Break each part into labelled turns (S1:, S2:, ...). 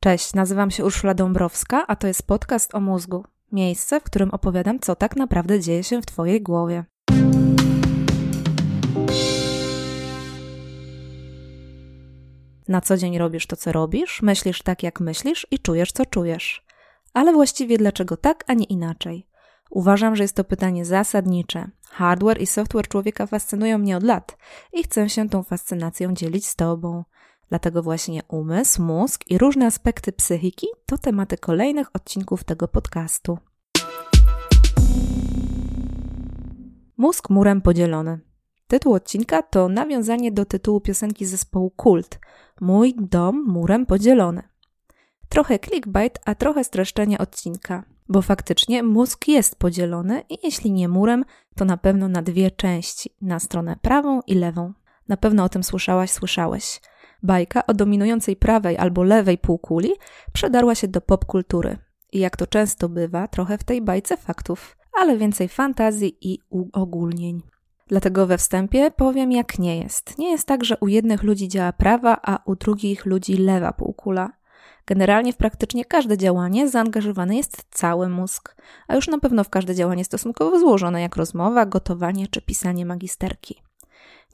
S1: Cześć, nazywam się Urszula Dąbrowska, a to jest podcast o mózgu. Miejsce, w którym opowiadam, co tak naprawdę dzieje się w Twojej głowie. Na co dzień robisz to, co robisz, myślisz tak, jak myślisz i czujesz, co czujesz. Ale właściwie dlaczego tak, a nie inaczej? Uważam, że jest to pytanie zasadnicze. Hardware i software człowieka fascynują mnie od lat i chcę się tą fascynacją dzielić z Tobą. Dlatego właśnie umysł, mózg i różne aspekty psychiki to tematy kolejnych odcinków tego podcastu. Mózg murem podzielony. Tytuł odcinka to nawiązanie do tytułu piosenki zespołu Kult Mój dom murem podzielony. Trochę clickbait, a trochę streszczenie odcinka, bo faktycznie mózg jest podzielony i jeśli nie murem, to na pewno na dwie części, na stronę prawą i lewą. Na pewno o tym słyszałaś, słyszałeś. Bajka o dominującej prawej albo lewej półkuli przedarła się do popkultury. I jak to często bywa, trochę w tej bajce faktów, ale więcej fantazji i uogólnień. Dlatego we wstępie powiem, jak nie jest. Nie jest tak, że u jednych ludzi działa prawa, a u drugich ludzi lewa półkula. Generalnie w praktycznie każde działanie zaangażowany jest cały mózg, a już na pewno w każde działanie stosunkowo złożone, jak rozmowa, gotowanie czy pisanie magisterki.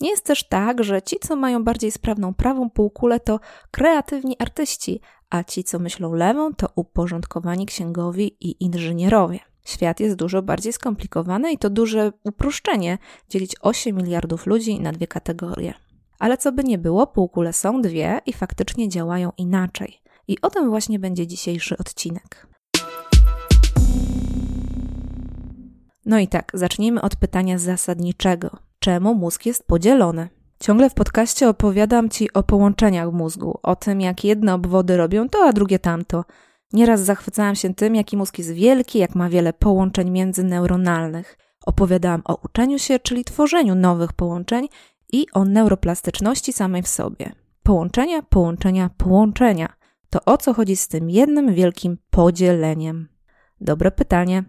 S1: Nie jest też tak, że ci, co mają bardziej sprawną prawą półkulę, to kreatywni artyści, a ci, co myślą lewą, to uporządkowani księgowi i inżynierowie. Świat jest dużo bardziej skomplikowany i to duże uproszczenie dzielić 8 miliardów ludzi na dwie kategorie. Ale co by nie było, półkule są dwie i faktycznie działają inaczej. I o tym właśnie będzie dzisiejszy odcinek. No i tak, zacznijmy od pytania zasadniczego czemu mózg jest podzielony. Ciągle w podcaście opowiadam Ci o połączeniach mózgu, o tym, jak jedne obwody robią to, a drugie tamto. Nieraz zachwycałam się tym, jaki mózg jest wielki, jak ma wiele połączeń międzyneuronalnych. Opowiadałam o uczeniu się, czyli tworzeniu nowych połączeń i o neuroplastyczności samej w sobie. Połączenia, połączenia, połączenia. To o co chodzi z tym jednym wielkim podzieleniem? Dobre pytanie.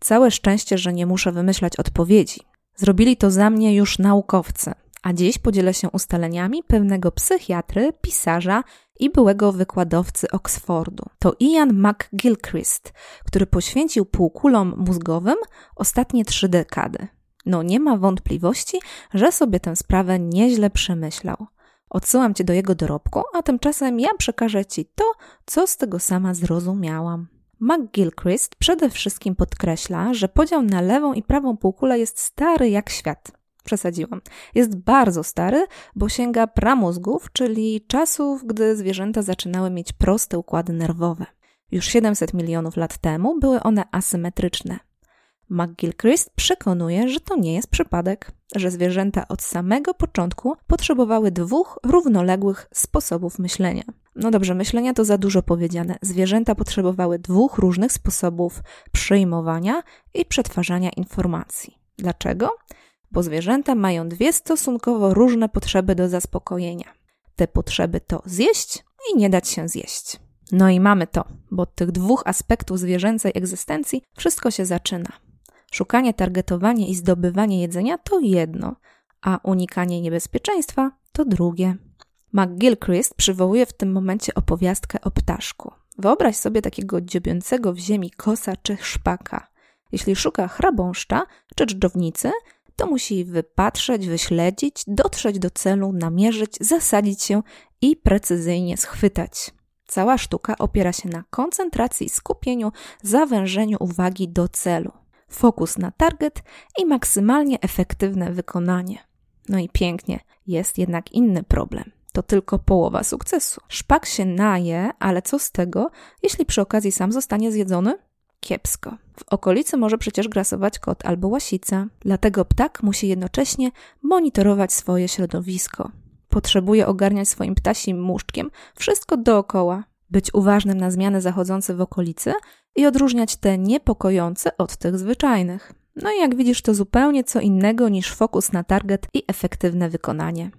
S1: Całe szczęście, że nie muszę wymyślać odpowiedzi. Zrobili to za mnie już naukowcy, a dziś podzielę się ustaleniami pewnego psychiatry, pisarza i byłego wykładowcy Oxfordu. To Ian McGilchrist, który poświęcił półkulom mózgowym ostatnie trzy dekady. No nie ma wątpliwości, że sobie tę sprawę nieźle przemyślał. Odsyłam cię do jego dorobku, a tymczasem ja przekażę ci to, co z tego sama zrozumiałam. McGilchrist przede wszystkim podkreśla, że podział na lewą i prawą półkulę jest stary jak świat. Przesadziłam. Jest bardzo stary, bo sięga pramózgów, czyli czasów, gdy zwierzęta zaczynały mieć proste układy nerwowe. Już 700 milionów lat temu były one asymetryczne. McGilchrist przekonuje, że to nie jest przypadek, że zwierzęta od samego początku potrzebowały dwóch równoległych sposobów myślenia. No dobrze, myślenia to za dużo powiedziane. Zwierzęta potrzebowały dwóch różnych sposobów przyjmowania i przetwarzania informacji. Dlaczego? Bo zwierzęta mają dwie stosunkowo różne potrzeby do zaspokojenia. Te potrzeby to zjeść i nie dać się zjeść. No i mamy to, bo od tych dwóch aspektów zwierzęcej egzystencji wszystko się zaczyna. Szukanie, targetowanie i zdobywanie jedzenia to jedno, a unikanie niebezpieczeństwa to drugie. McGilchrist przywołuje w tym momencie opowiastkę o ptaszku. Wyobraź sobie takiego dziobiącego w ziemi kosa czy szpaka. Jeśli szuka chrabąszcza czy dżdżownicy, to musi wypatrzeć, wyśledzić, dotrzeć do celu, namierzyć, zasadzić się i precyzyjnie schwytać. Cała sztuka opiera się na koncentracji, skupieniu, zawężeniu uwagi do celu fokus na target i maksymalnie efektywne wykonanie. No i pięknie, jest jednak inny problem. To tylko połowa sukcesu. Szpak się naje, ale co z tego, jeśli przy okazji sam zostanie zjedzony? Kiepsko. W okolicy może przecież grasować kot albo łasica, dlatego ptak musi jednocześnie monitorować swoje środowisko. Potrzebuje ogarniać swoim ptasim muszczkiem wszystko dookoła, być uważnym na zmiany zachodzące w okolicy i odróżniać te niepokojące od tych zwyczajnych. No i jak widzisz, to zupełnie co innego niż fokus na target i efektywne wykonanie.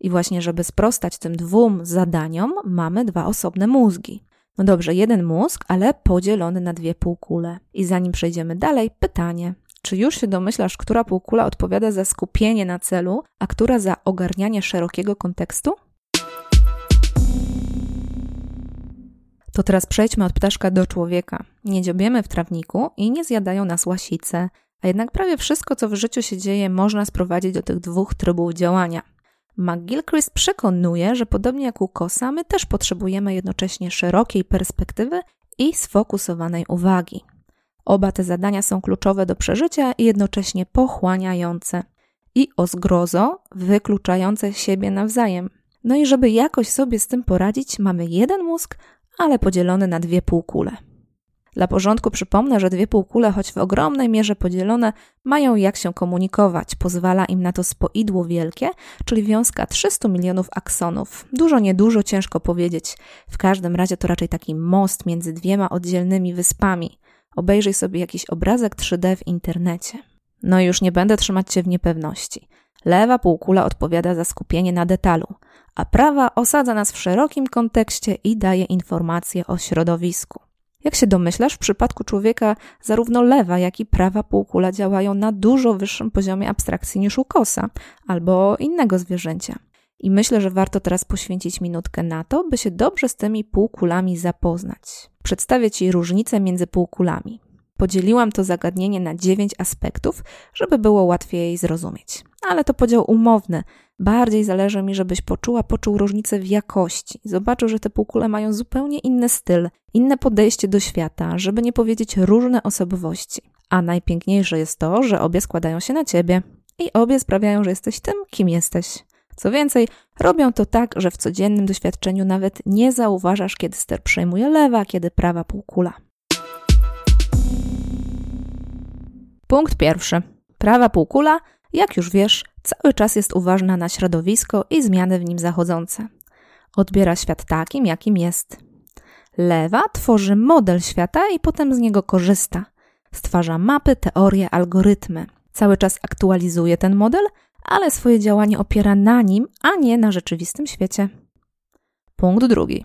S1: I właśnie, żeby sprostać tym dwóm zadaniom, mamy dwa osobne mózgi. No dobrze, jeden mózg, ale podzielony na dwie półkule. I zanim przejdziemy dalej, pytanie. Czy już się domyślasz, która półkula odpowiada za skupienie na celu, a która za ogarnianie szerokiego kontekstu? To teraz przejdźmy od ptaszka do człowieka. Nie dziobiemy w trawniku i nie zjadają nas łasice, a jednak prawie wszystko, co w życiu się dzieje, można sprowadzić do tych dwóch trybów działania. McGilchrist przekonuje, że podobnie jak u kosa, my też potrzebujemy jednocześnie szerokiej perspektywy i sfokusowanej uwagi. Oba te zadania są kluczowe do przeżycia i jednocześnie pochłaniające i o zgrozo wykluczające siebie nawzajem. No i żeby jakoś sobie z tym poradzić, mamy jeden mózg, ale podzielony na dwie półkule. Dla porządku przypomnę, że dwie półkule, choć w ogromnej mierze podzielone, mają jak się komunikować. Pozwala im na to spoidło wielkie, czyli wiązka 300 milionów aksonów. Dużo, niedużo, ciężko powiedzieć. W każdym razie to raczej taki most między dwiema oddzielnymi wyspami. Obejrzyj sobie jakiś obrazek 3D w internecie. No już nie będę trzymać się w niepewności. Lewa półkula odpowiada za skupienie na detalu, a prawa osadza nas w szerokim kontekście i daje informacje o środowisku. Jak się domyślasz, w przypadku człowieka zarówno lewa, jak i prawa półkula działają na dużo wyższym poziomie abstrakcji niż u kosa albo innego zwierzęcia. I myślę, że warto teraz poświęcić minutkę na to, by się dobrze z tymi półkulami zapoznać. Przedstawię Ci różnicę między półkulami. Podzieliłam to zagadnienie na dziewięć aspektów, żeby było łatwiej zrozumieć. Ale to podział umowny. Bardziej zależy mi, żebyś poczuła, poczuł różnicę w jakości. Zobaczył, że te półkule mają zupełnie inny styl, inne podejście do świata, żeby nie powiedzieć różne osobowości. A najpiękniejsze jest to, że obie składają się na ciebie i obie sprawiają, że jesteś tym, kim jesteś. Co więcej, robią to tak, że w codziennym doświadczeniu nawet nie zauważasz, kiedy ster przejmuje lewa, kiedy prawa półkula. Punkt pierwszy. Prawa półkula, jak już wiesz, cały czas jest uważna na środowisko i zmiany w nim zachodzące. Odbiera świat takim, jakim jest. Lewa tworzy model świata i potem z niego korzysta. Stwarza mapy, teorie, algorytmy. Cały czas aktualizuje ten model, ale swoje działanie opiera na nim, a nie na rzeczywistym świecie. Punkt drugi.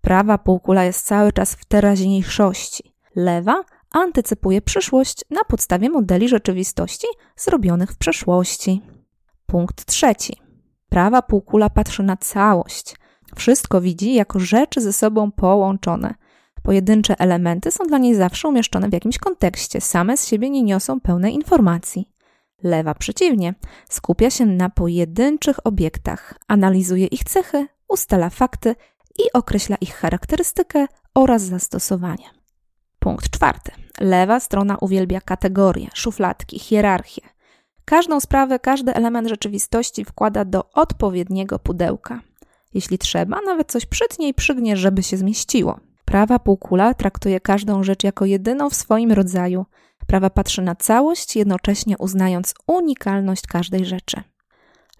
S1: Prawa półkula jest cały czas w teraźniejszości. Lewa antycypuje przyszłość na podstawie modeli rzeczywistości zrobionych w przeszłości. Punkt trzeci. Prawa półkula patrzy na całość. Wszystko widzi jako rzeczy ze sobą połączone. Pojedyncze elementy są dla niej zawsze umieszczone w jakimś kontekście, same z siebie nie niosą pełnej informacji. Lewa przeciwnie, skupia się na pojedynczych obiektach, analizuje ich cechy, ustala fakty i określa ich charakterystykę oraz zastosowanie. Punkt czwarty. Lewa strona uwielbia kategorie, szufladki, hierarchię. Każdą sprawę, każdy element rzeczywistości wkłada do odpowiedniego pudełka. Jeśli trzeba, nawet coś przytnie i przygnie, żeby się zmieściło. Prawa półkula traktuje każdą rzecz jako jedyną w swoim rodzaju. Prawa patrzy na całość, jednocześnie uznając unikalność każdej rzeczy.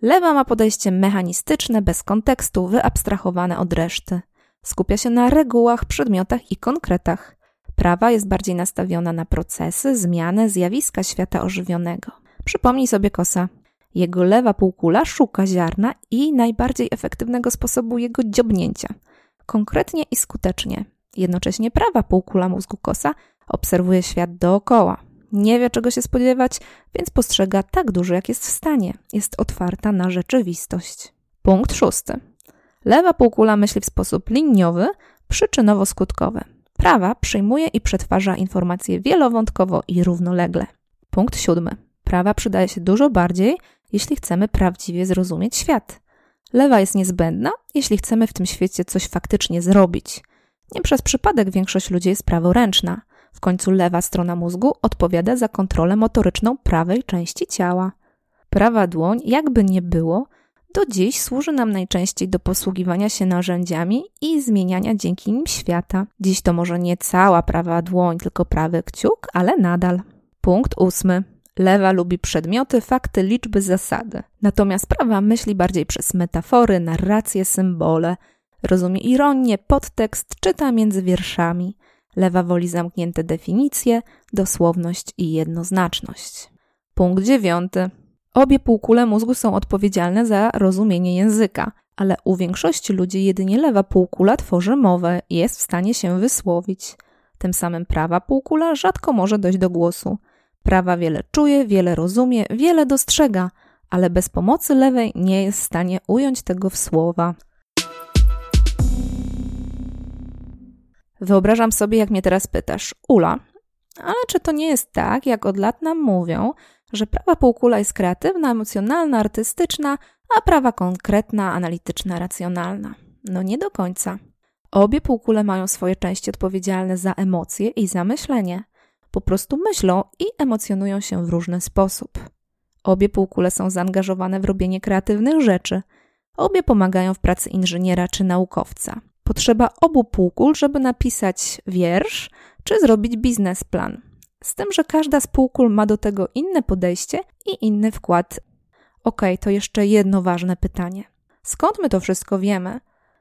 S1: Lewa ma podejście mechanistyczne, bez kontekstu, wyabstrahowane od reszty. Skupia się na regułach, przedmiotach i konkretach. Prawa jest bardziej nastawiona na procesy, zmiany, zjawiska świata ożywionego. Przypomnij sobie kosa. Jego lewa półkula szuka ziarna i najbardziej efektywnego sposobu jego dziobnięcia. Konkretnie i skutecznie. Jednocześnie prawa półkula mózgu kosa obserwuje świat dookoła. Nie wie czego się spodziewać, więc postrzega tak dużo, jak jest w stanie. Jest otwarta na rzeczywistość. Punkt szósty. Lewa półkula myśli w sposób liniowy, przyczynowo-skutkowy. Prawa przyjmuje i przetwarza informacje wielowątkowo i równolegle. Punkt siódmy. Prawa przydaje się dużo bardziej, jeśli chcemy prawdziwie zrozumieć świat. Lewa jest niezbędna, jeśli chcemy w tym świecie coś faktycznie zrobić. Nie przez przypadek większość ludzi jest praworęczna. W końcu lewa strona mózgu odpowiada za kontrolę motoryczną prawej części ciała. Prawa dłoń, jakby nie było, do dziś służy nam najczęściej do posługiwania się narzędziami i zmieniania dzięki nim świata. Dziś to może nie cała prawa dłoń, tylko prawy kciuk, ale nadal. Punkt ósmy. Lewa lubi przedmioty, fakty, liczby, zasady. Natomiast prawa myśli bardziej przez metafory, narracje, symbole. Rozumie ironię, podtekst, czyta między wierszami. Lewa woli zamknięte definicje, dosłowność i jednoznaczność. Punkt dziewiąty. Obie półkule mózgu są odpowiedzialne za rozumienie języka, ale u większości ludzi jedynie lewa półkula tworzy mowę i jest w stanie się wysłowić. Tym samym prawa półkula rzadko może dojść do głosu. Prawa wiele czuje, wiele rozumie, wiele dostrzega, ale bez pomocy lewej nie jest w stanie ująć tego w słowa. Wyobrażam sobie, jak mnie teraz pytasz, Ula, ale czy to nie jest tak, jak od lat nam mówią, że prawa półkula jest kreatywna, emocjonalna, artystyczna, a prawa konkretna, analityczna, racjonalna? No nie do końca. Obie półkule mają swoje części odpowiedzialne za emocje i za myślenie. Po prostu myślą i emocjonują się w różny sposób. Obie półkule są zaangażowane w robienie kreatywnych rzeczy. Obie pomagają w pracy inżyniera czy naukowca. Potrzeba obu półkul, żeby napisać wiersz czy zrobić biznesplan. Z tym, że każda z półkul ma do tego inne podejście i inny wkład. Ok, to jeszcze jedno ważne pytanie. Skąd my to wszystko wiemy?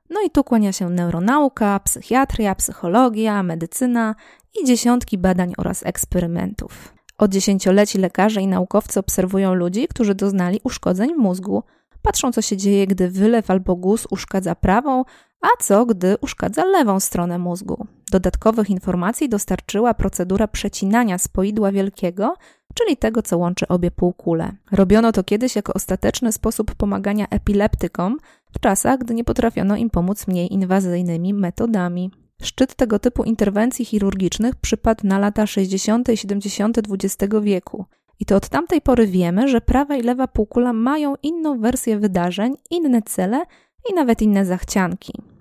S1: No i tu kłania się neuronauka, psychiatria, psychologia, medycyna i dziesiątki badań oraz eksperymentów. Od dziesięcioleci lekarze i naukowcy obserwują ludzi, którzy doznali uszkodzeń w mózgu. Patrzą, co się dzieje, gdy wylew albo guz uszkadza prawą, a co, gdy uszkadza lewą stronę mózgu. Dodatkowych informacji dostarczyła procedura przecinania spoidła wielkiego, czyli tego, co łączy obie półkule. Robiono to kiedyś jako ostateczny sposób pomagania epileptykom w czasach, gdy nie potrafiono im pomóc mniej inwazyjnymi metodami. Szczyt tego typu interwencji chirurgicznych przypadł na lata 60. i 70. XX wieku. I to od tamtej pory wiemy, że prawa i lewa półkula mają inną wersję wydarzeń, inne cele i nawet inne zachcianki.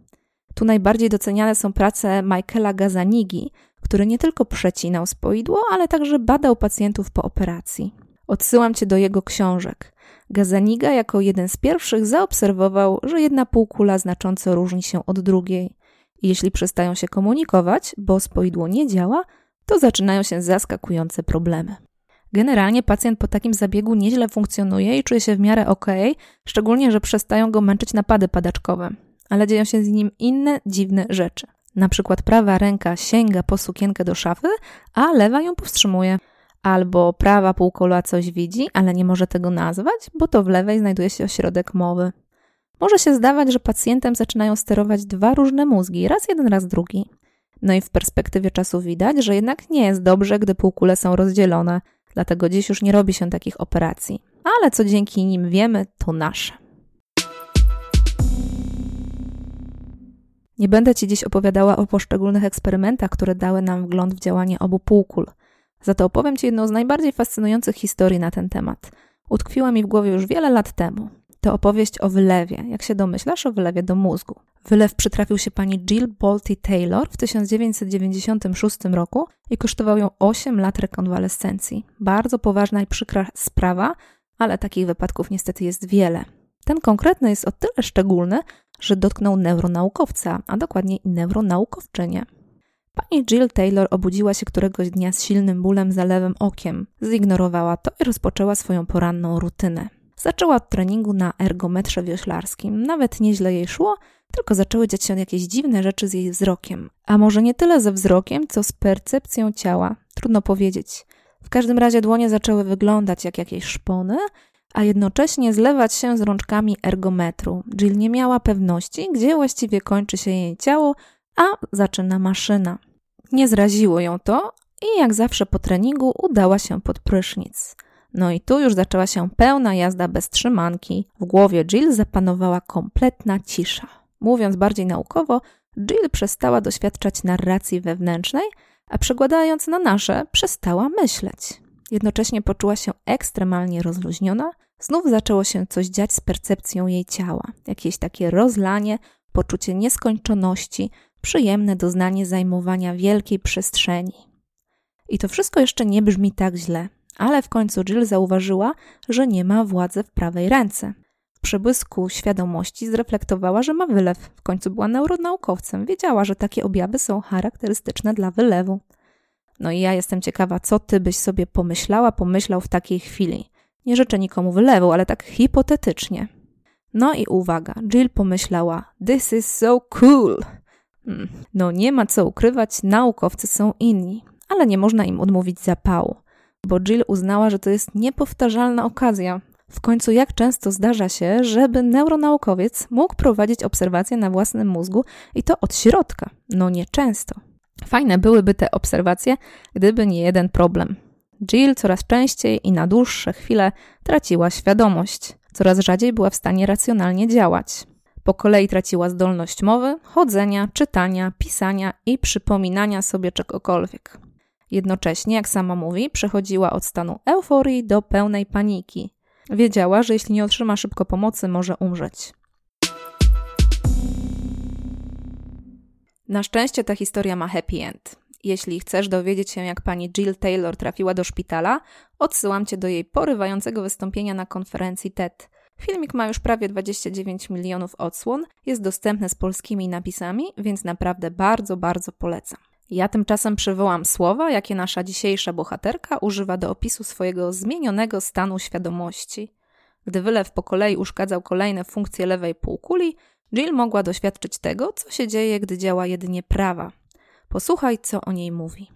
S1: Tu najbardziej doceniane są prace Michaela Gazanigi, który nie tylko przecinał spoidło, ale także badał pacjentów po operacji. Odsyłam cię do jego książek. Gazaniga jako jeden z pierwszych zaobserwował, że jedna półkula znacząco różni się od drugiej. Jeśli przestają się komunikować, bo spoidło nie działa, to zaczynają się zaskakujące problemy. Generalnie pacjent po takim zabiegu nieźle funkcjonuje i czuje się w miarę ok, szczególnie, że przestają go męczyć napady padaczkowe, ale dzieją się z nim inne dziwne rzeczy. Na przykład prawa ręka sięga po sukienkę do szafy, a lewa ją powstrzymuje. Albo prawa półkola coś widzi, ale nie może tego nazwać, bo to w lewej znajduje się ośrodek mowy. Może się zdawać, że pacjentem zaczynają sterować dwa różne mózgi, raz jeden, raz drugi. No i w perspektywie czasu widać, że jednak nie jest dobrze, gdy półkule są rozdzielone, dlatego dziś już nie robi się takich operacji. Ale co dzięki nim wiemy, to nasze. Nie będę Ci dziś opowiadała o poszczególnych eksperymentach, które dały nam wgląd w działanie obu półkul. Za to opowiem Ci jedną z najbardziej fascynujących historii na ten temat. Utkwiła mi w głowie już wiele lat temu. To opowieść o wylewie, jak się domyślasz, o wylewie do mózgu. Wylew przytrafił się pani Jill Bolte Taylor w 1996 roku i kosztował ją 8 lat rekonwalescencji. Bardzo poważna i przykra sprawa, ale takich wypadków niestety jest wiele. Ten konkretny jest o tyle szczególny, że dotknął neuronaukowca, a dokładniej neuronaukowczynię. Pani Jill Taylor obudziła się któregoś dnia z silnym bólem za lewym okiem. Zignorowała to i rozpoczęła swoją poranną rutynę. Zaczęła od treningu na ergometrze wioślarskim. Nawet nieźle jej szło, tylko zaczęły dziać się jakieś dziwne rzeczy z jej wzrokiem. A może nie tyle ze wzrokiem, co z percepcją ciała. Trudno powiedzieć. W każdym razie dłonie zaczęły wyglądać jak jakieś szpony, a jednocześnie zlewać się z rączkami ergometru. Jill nie miała pewności, gdzie właściwie kończy się jej ciało, a zaczyna maszyna. Nie zraziło ją to i jak zawsze po treningu udała się pod prysznic. No i tu już zaczęła się pełna jazda bez trzymanki. W głowie Jill zapanowała kompletna cisza. Mówiąc bardziej naukowo, Jill przestała doświadczać narracji wewnętrznej, a przekładając na nasze, przestała myśleć. Jednocześnie poczuła się ekstremalnie rozluźniona, znów zaczęło się coś dziać z percepcją jej ciała. Jakieś takie rozlanie, poczucie nieskończoności, przyjemne doznanie zajmowania wielkiej przestrzeni. I to wszystko jeszcze nie brzmi tak źle, ale w końcu Jill zauważyła, że nie ma władzy w prawej ręce. W przebłysku świadomości zreflektowała, że ma wylew. W końcu była neuronaukowcem, wiedziała, że takie objawy są charakterystyczne dla wylewu. No i ja jestem ciekawa, co ty byś sobie pomyślała, pomyślał w takiej chwili. Nie życzę nikomu wylewu, ale tak hipotetycznie. No i uwaga, Jill pomyślała: This is so cool. Hmm. No nie ma co ukrywać, naukowcy są inni, ale nie można im odmówić zapału, bo Jill uznała, że to jest niepowtarzalna okazja. W końcu, jak często zdarza się, żeby neuronaukowiec mógł prowadzić obserwacje na własnym mózgu i to od środka? No nieczęsto. Fajne byłyby te obserwacje, gdyby nie jeden problem. Jill coraz częściej i na dłuższe chwile traciła świadomość. Coraz rzadziej była w stanie racjonalnie działać. Po kolei traciła zdolność mowy, chodzenia, czytania, pisania i przypominania sobie czegokolwiek. Jednocześnie, jak sama mówi, przechodziła od stanu euforii do pełnej paniki. Wiedziała, że jeśli nie otrzyma szybko pomocy, może umrzeć. Na szczęście ta historia ma happy end. Jeśli chcesz dowiedzieć się, jak pani Jill Taylor trafiła do szpitala, odsyłam cię do jej porywającego wystąpienia na konferencji TED. Filmik ma już prawie 29 milionów odsłon, jest dostępny z polskimi napisami, więc naprawdę bardzo, bardzo polecam. Ja tymczasem przywołam słowa, jakie nasza dzisiejsza bohaterka używa do opisu swojego zmienionego stanu świadomości. Gdy wylew po kolei uszkadzał kolejne funkcje lewej półkuli, Jill mogła doświadczyć tego, co się dzieje, gdy działa jedynie prawa. Posłuchaj, co o niej mówi.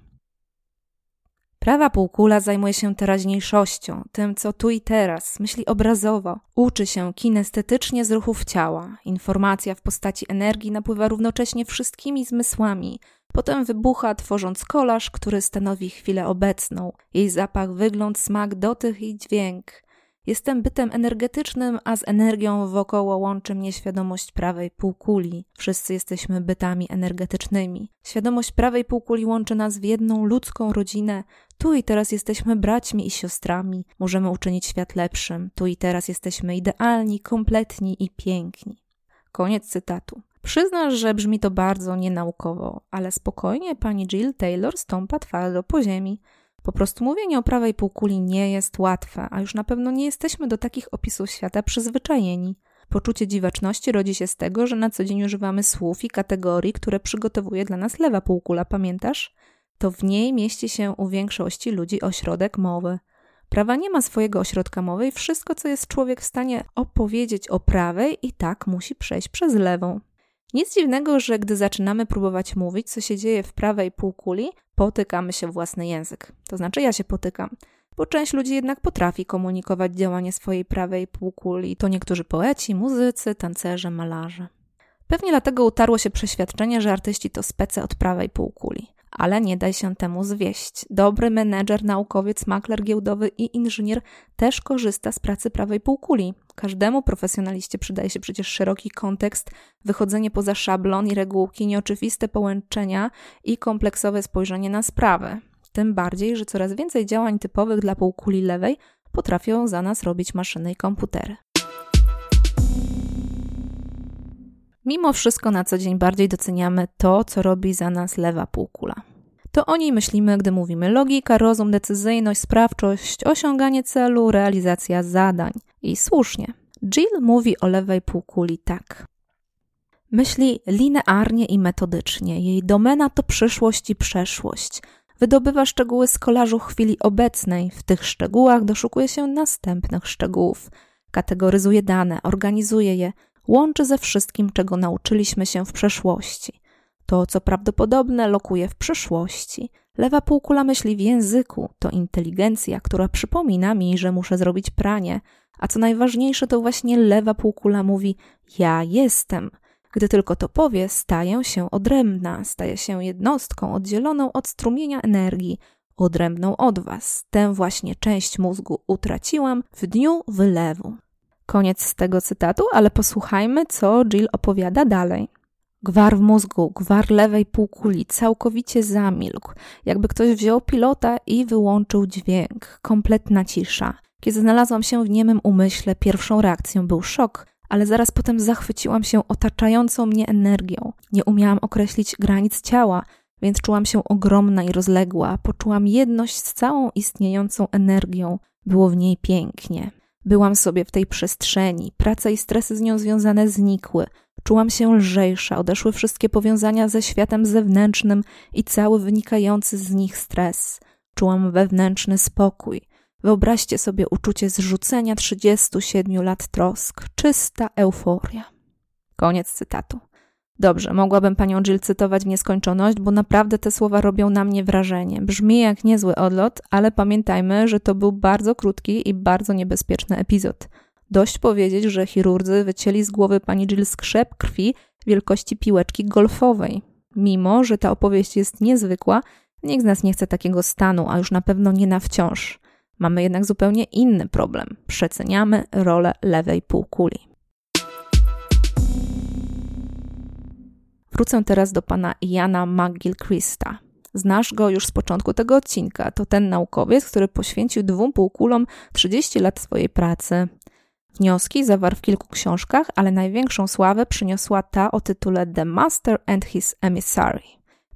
S1: Prawa półkula zajmuje się teraźniejszością, tym co tu i teraz, myśli obrazowo, uczy się kinestetycznie z ruchów ciała. Informacja w postaci energii napływa równocześnie wszystkimi zmysłami, potem wybucha, tworząc kolaż, który stanowi chwilę obecną. Jej zapach, wygląd, smak, dotych i dźwięk. Jestem bytem energetycznym, a z energią wokoło łączy mnie świadomość prawej półkuli. Wszyscy jesteśmy bytami energetycznymi. Świadomość prawej półkuli łączy nas w jedną ludzką rodzinę. Tu i teraz jesteśmy braćmi i siostrami. Możemy uczynić świat lepszym. Tu i teraz jesteśmy idealni, kompletni i piękni. Koniec cytatu. Przyznasz, że brzmi to bardzo nienaukowo, ale spokojnie pani Jill Taylor stąpa twardo po ziemi. Po prostu mówienie o prawej półkuli nie jest łatwe, a już na pewno nie jesteśmy do takich opisów świata przyzwyczajeni. Poczucie dziwaczności rodzi się z tego, że na co dzień używamy słów i kategorii, które przygotowuje dla nas lewa półkula, pamiętasz? To w niej mieści się u większości ludzi ośrodek mowy. Prawa nie ma swojego ośrodka mowy i wszystko, co jest człowiek w stanie opowiedzieć o prawej, i tak musi przejść przez lewą. Nic dziwnego, że gdy zaczynamy próbować mówić, co się dzieje w prawej półkuli, potykamy się własny język. To znaczy ja się potykam, bo część ludzi jednak potrafi komunikować działanie swojej prawej półkuli. To niektórzy poeci, muzycy, tancerze, malarze. Pewnie dlatego utarło się przeświadczenie, że artyści to spece od prawej półkuli ale nie daj się temu zwieść. Dobry menedżer, naukowiec, makler giełdowy i inżynier też korzysta z pracy prawej półkuli. Każdemu profesjonaliście przydaje się przecież szeroki kontekst, wychodzenie poza szablon i regułki, nieoczywiste połączenia i kompleksowe spojrzenie na sprawę. Tym bardziej, że coraz więcej działań typowych dla półkuli lewej potrafią za nas robić maszyny i komputery. Mimo wszystko na co dzień bardziej doceniamy to, co robi za nas lewa półkula. To o niej myślimy, gdy mówimy logika, rozum, decyzyjność, sprawczość, osiąganie celu, realizacja zadań. I słusznie. Jill mówi o lewej półkuli tak. Myśli linearnie i metodycznie. Jej domena to przyszłość i przeszłość. Wydobywa szczegóły z kolażu chwili obecnej. W tych szczegółach doszukuje się następnych szczegółów. Kategoryzuje dane, organizuje je, łączy ze wszystkim, czego nauczyliśmy się w przeszłości. To, co prawdopodobne, lokuje w przyszłości. Lewa półkula myśli w języku, to inteligencja, która przypomina mi, że muszę zrobić pranie, a co najważniejsze, to właśnie lewa półkula mówi: Ja jestem. Gdy tylko to powie, staję się odrębna, staję się jednostką oddzieloną od strumienia energii, odrębną od Was. Tę właśnie część mózgu utraciłam w dniu wylewu. Koniec tego cytatu, ale posłuchajmy, co Jill opowiada dalej. Gwar w mózgu, gwar lewej półkuli całkowicie zamilkł, jakby ktoś wziął pilota i wyłączył dźwięk. Kompletna cisza. Kiedy znalazłam się w niemym umyśle, pierwszą reakcją był szok, ale zaraz potem zachwyciłam się otaczającą mnie energią. Nie umiałam określić granic ciała, więc czułam się ogromna i rozległa. Poczułam jedność z całą istniejącą energią. Było w niej pięknie. Byłam sobie w tej przestrzeni, praca i stresy z nią związane znikły. Czułam się lżejsza, odeszły wszystkie powiązania ze światem zewnętrznym i cały wynikający z nich stres. Czułam wewnętrzny spokój. Wyobraźcie sobie uczucie zrzucenia 37 lat trosk, czysta euforia. Koniec cytatu. Dobrze, mogłabym panią Jill cytować w nieskończoność, bo naprawdę te słowa robią na mnie wrażenie. Brzmi jak niezły odlot, ale pamiętajmy, że to był bardzo krótki i bardzo niebezpieczny epizod. Dość powiedzieć, że chirurdzy wycięli z głowy pani Jill skrzep krwi wielkości piłeczki golfowej. Mimo, że ta opowieść jest niezwykła, nikt z nas nie chce takiego stanu, a już na pewno nie na wciąż. Mamy jednak zupełnie inny problem. Przeceniamy rolę lewej półkuli. Wrócę teraz do pana Jana McGill-Christa. Znasz go już z początku tego odcinka. To ten naukowiec, który poświęcił dwóm półkulom 30 lat swojej pracy. Wnioski zawarł w kilku książkach, ale największą sławę przyniosła ta o tytule The Master and His Emissary,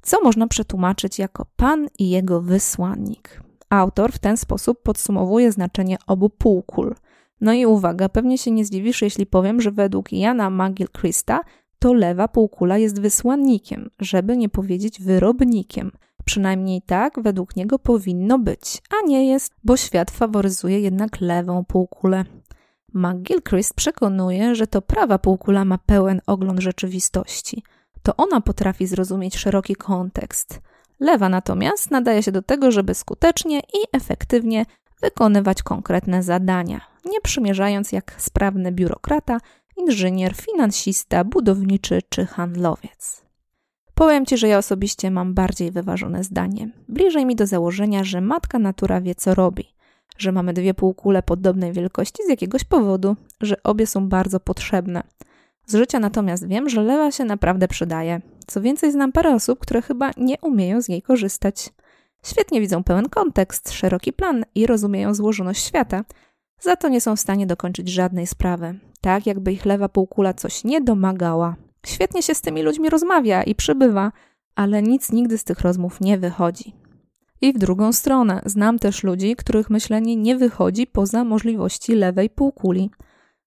S1: co można przetłumaczyć jako Pan i jego wysłannik. Autor w ten sposób podsumowuje znaczenie obu półkul. No i uwaga, pewnie się nie zdziwisz, jeśli powiem, że według Jana Magil-Christa to lewa półkula jest wysłannikiem, żeby nie powiedzieć wyrobnikiem. Przynajmniej tak według niego powinno być, a nie jest, bo świat faworyzuje jednak lewą półkulę. McGilchrist przekonuje, że to prawa półkula ma pełen ogląd rzeczywistości. To ona potrafi zrozumieć szeroki kontekst. Lewa natomiast nadaje się do tego, żeby skutecznie i efektywnie wykonywać konkretne zadania, nie przymierzając jak sprawny biurokrata, inżynier, finansista, budowniczy czy handlowiec. Powiem Ci, że ja osobiście mam bardziej wyważone zdanie. Bliżej mi do założenia, że matka natura wie, co robi, że mamy dwie półkule podobnej wielkości z jakiegoś powodu, że obie są bardzo potrzebne. Z życia natomiast wiem, że lewa się naprawdę przydaje. Co więcej, znam parę osób, które chyba nie umieją z niej korzystać. Świetnie widzą pełen kontekst, szeroki plan i rozumieją złożoność świata, za to nie są w stanie dokończyć żadnej sprawy, tak jakby ich lewa półkula coś nie domagała. Świetnie się z tymi ludźmi rozmawia i przybywa, ale nic nigdy z tych rozmów nie wychodzi. I w drugą stronę, znam też ludzi, których myślenie nie wychodzi poza możliwości lewej półkuli.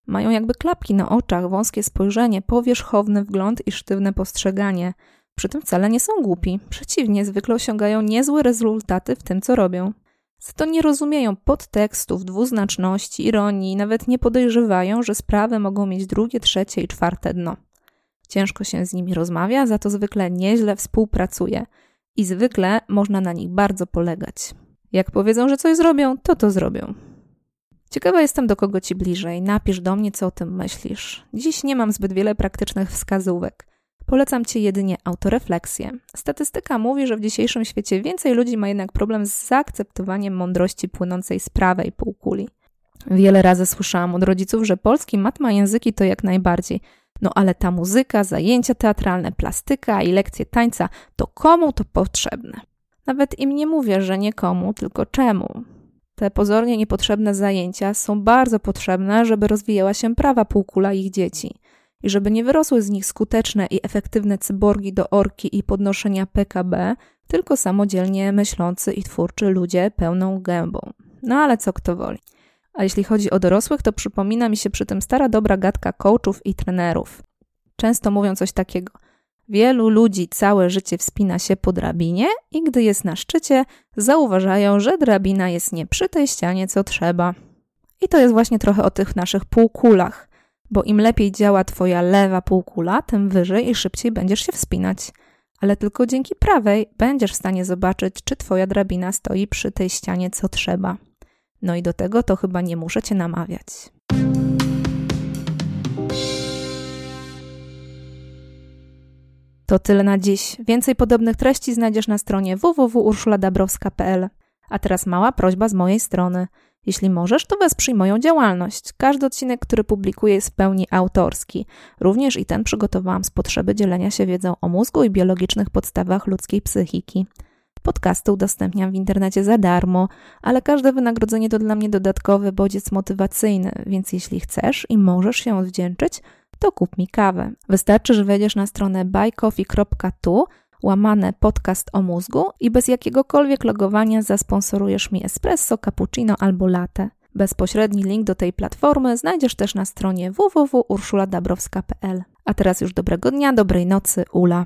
S1: Mają jakby klapki na oczach, wąskie spojrzenie, powierzchowny wgląd i sztywne postrzeganie. Przy tym wcale nie są głupi. Przeciwnie, zwykle osiągają niezłe rezultaty w tym, co robią. Za to nie rozumieją podtekstów, dwuznaczności, ironii, nawet nie podejrzewają, że sprawy mogą mieć drugie, trzecie i czwarte dno. Ciężko się z nimi rozmawia, za to zwykle nieźle współpracuje i zwykle można na nich bardzo polegać. Jak powiedzą, że coś zrobią, to to zrobią. Ciekawa jestem, do kogo ci bliżej. Napisz do mnie, co o tym myślisz. Dziś nie mam zbyt wiele praktycznych wskazówek. Polecam Ci jedynie autorefleksję. Statystyka mówi, że w dzisiejszym świecie więcej ludzi ma jednak problem z zaakceptowaniem mądrości płynącej z prawej półkuli. Wiele razy słyszałam od rodziców, że polski mat ma języki to jak najbardziej. No ale ta muzyka, zajęcia teatralne, plastyka i lekcje tańca, to komu to potrzebne? Nawet im nie mówię, że nie komu, tylko czemu. Te pozornie niepotrzebne zajęcia są bardzo potrzebne, żeby rozwijała się prawa półkula ich dzieci i żeby nie wyrosły z nich skuteczne i efektywne cyborgi do orki i podnoszenia PKB, tylko samodzielnie myślący i twórczy ludzie pełną gębą. No ale co kto woli. A jeśli chodzi o dorosłych, to przypomina mi się przy tym stara dobra gadka coachów i trenerów. Często mówią coś takiego. Wielu ludzi całe życie wspina się po drabinie i gdy jest na szczycie, zauważają, że drabina jest nie przy tej ścianie, co trzeba. I to jest właśnie trochę o tych naszych półkulach bo im lepiej działa Twoja lewa półkula, tym wyżej i szybciej będziesz się wspinać. Ale tylko dzięki prawej będziesz w stanie zobaczyć, czy Twoja drabina stoi przy tej ścianie, co trzeba. No i do tego to chyba nie muszę Cię namawiać. To tyle na dziś. Więcej podobnych treści znajdziesz na stronie www.urszuladabrowska.pl. A teraz mała prośba z mojej strony – jeśli możesz, to wesprzyj moją działalność. Każdy odcinek, który publikuję, jest w pełni autorski. Również i ten przygotowałam z potrzeby dzielenia się wiedzą o mózgu i biologicznych podstawach ludzkiej psychiki. Podcasty udostępniam w internecie za darmo, ale każde wynagrodzenie to dla mnie dodatkowy bodziec motywacyjny, więc jeśli chcesz i możesz się odwdzięczyć, to kup mi kawę. Wystarczy, że wejdziesz na stronę buycoffee.tu łamane podcast o mózgu i bez jakiegokolwiek logowania zasponsorujesz mi espresso, cappuccino albo latte. Bezpośredni link do tej platformy znajdziesz też na stronie www.urszuladabrowska.pl. A teraz już dobrego dnia, dobrej nocy, Ula.